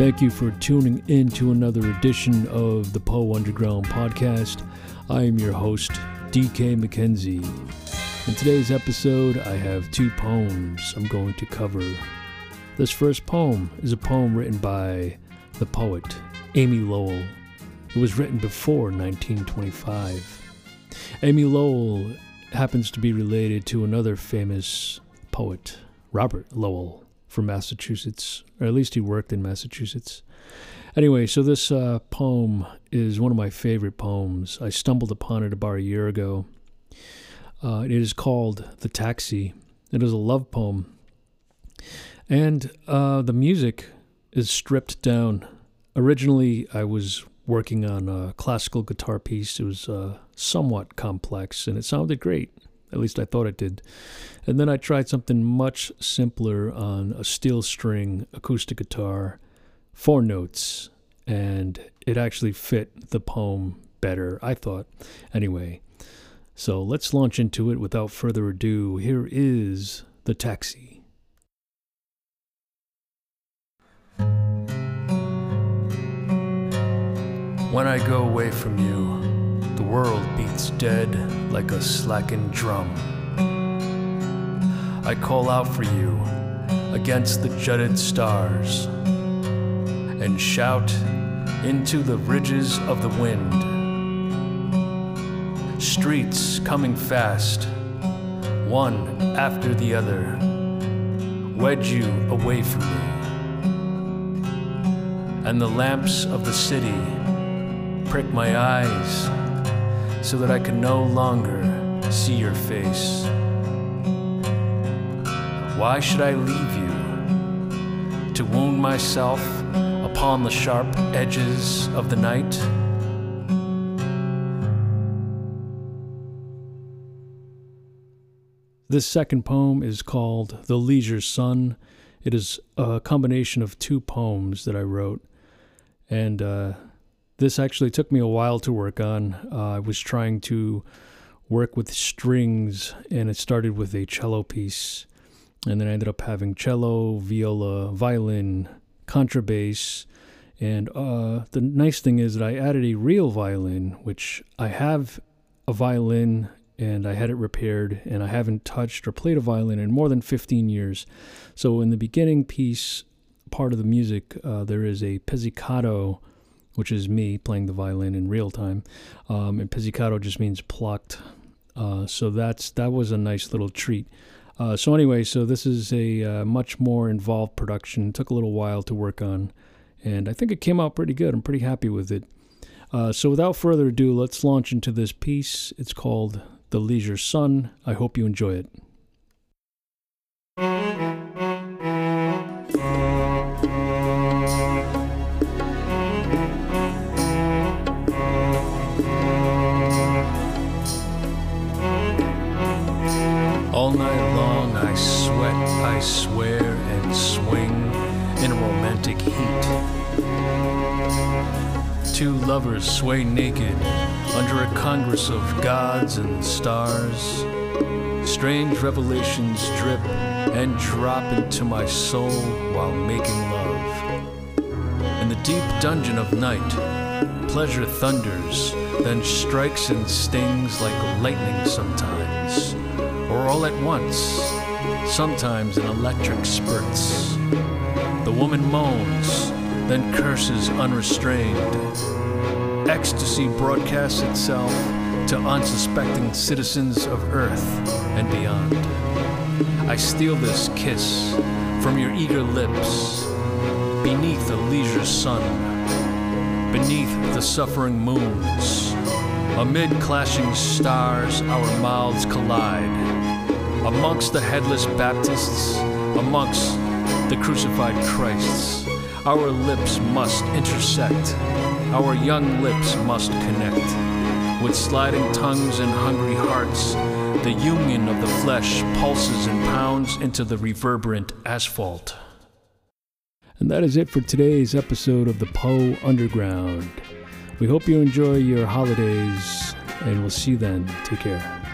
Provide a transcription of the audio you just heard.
Thank you for tuning in to another edition of the Poe Underground podcast. I am your host, DK McKenzie. In today's episode, I have two poems I'm going to cover. This first poem is a poem written by the poet Amy Lowell. It was written before 1925. Amy Lowell happens to be related to another famous poet, Robert Lowell from Massachusetts, or at least he worked in Massachusetts. Anyway, so this uh, poem is one of my favorite poems. I stumbled upon it about a year ago. Uh, it is called The Taxi. It is a love poem. And uh, the music is stripped down. Originally, I was working on a classical guitar piece. It was uh, somewhat complex and it sounded great. At least I thought it did. And then I tried something much simpler on a steel string acoustic guitar, four notes, and it actually fit the poem better, I thought. Anyway, so let's launch into it without further ado. Here is The Taxi. When I go away from you, world beats dead like a slackened drum. I call out for you against the jutted stars and shout into the ridges of the wind. Streets coming fast, one after the other, wedge you away from me. And the lamps of the city prick my eyes so that I can no longer see your face. Why should I leave you to wound myself upon the sharp edges of the night? This second poem is called The Leisure Sun. It is a combination of two poems that I wrote. And uh, this actually took me a while to work on. Uh, I was trying to work with strings, and it started with a cello piece, and then I ended up having cello, viola, violin, contrabass, and uh, the nice thing is that I added a real violin, which I have a violin and I had it repaired, and I haven't touched or played a violin in more than 15 years. So in the beginning piece, part of the music, uh, there is a pizzicato which is me playing the violin in real time. Um, and pizzicato just means plucked. Uh, so that's that was a nice little treat. Uh, so anyway, so this is a uh, much more involved production. It took a little while to work on, and I think it came out pretty good. I'm pretty happy with it. Uh, so without further ado, let's launch into this piece. It's called "The Leisure Sun." I hope you enjoy it. I swear, and swing in a romantic heat. Two lovers sway naked under a congress of gods and stars. Strange revelations drip and drop into my soul while making love. In the deep dungeon of night, pleasure thunders, then strikes and stings like lightning sometimes or all at once, sometimes in electric spurts. The woman moans, then curses unrestrained. Ecstasy broadcasts itself to unsuspecting citizens of Earth and beyond. I steal this kiss from your eager lips beneath the leisure sun, beneath the suffering moons. Amid clashing stars, our mouths collide amongst the headless Baptists, amongst the crucified Christs. Our lips must intersect, our young lips must connect. With sliding tongues and hungry hearts, the union of the flesh pulses and pounds into the reverberant asphalt. And that is it for today's episode of the Poe Underground. We hope you enjoy your holidays, and we'll see you then. Take care.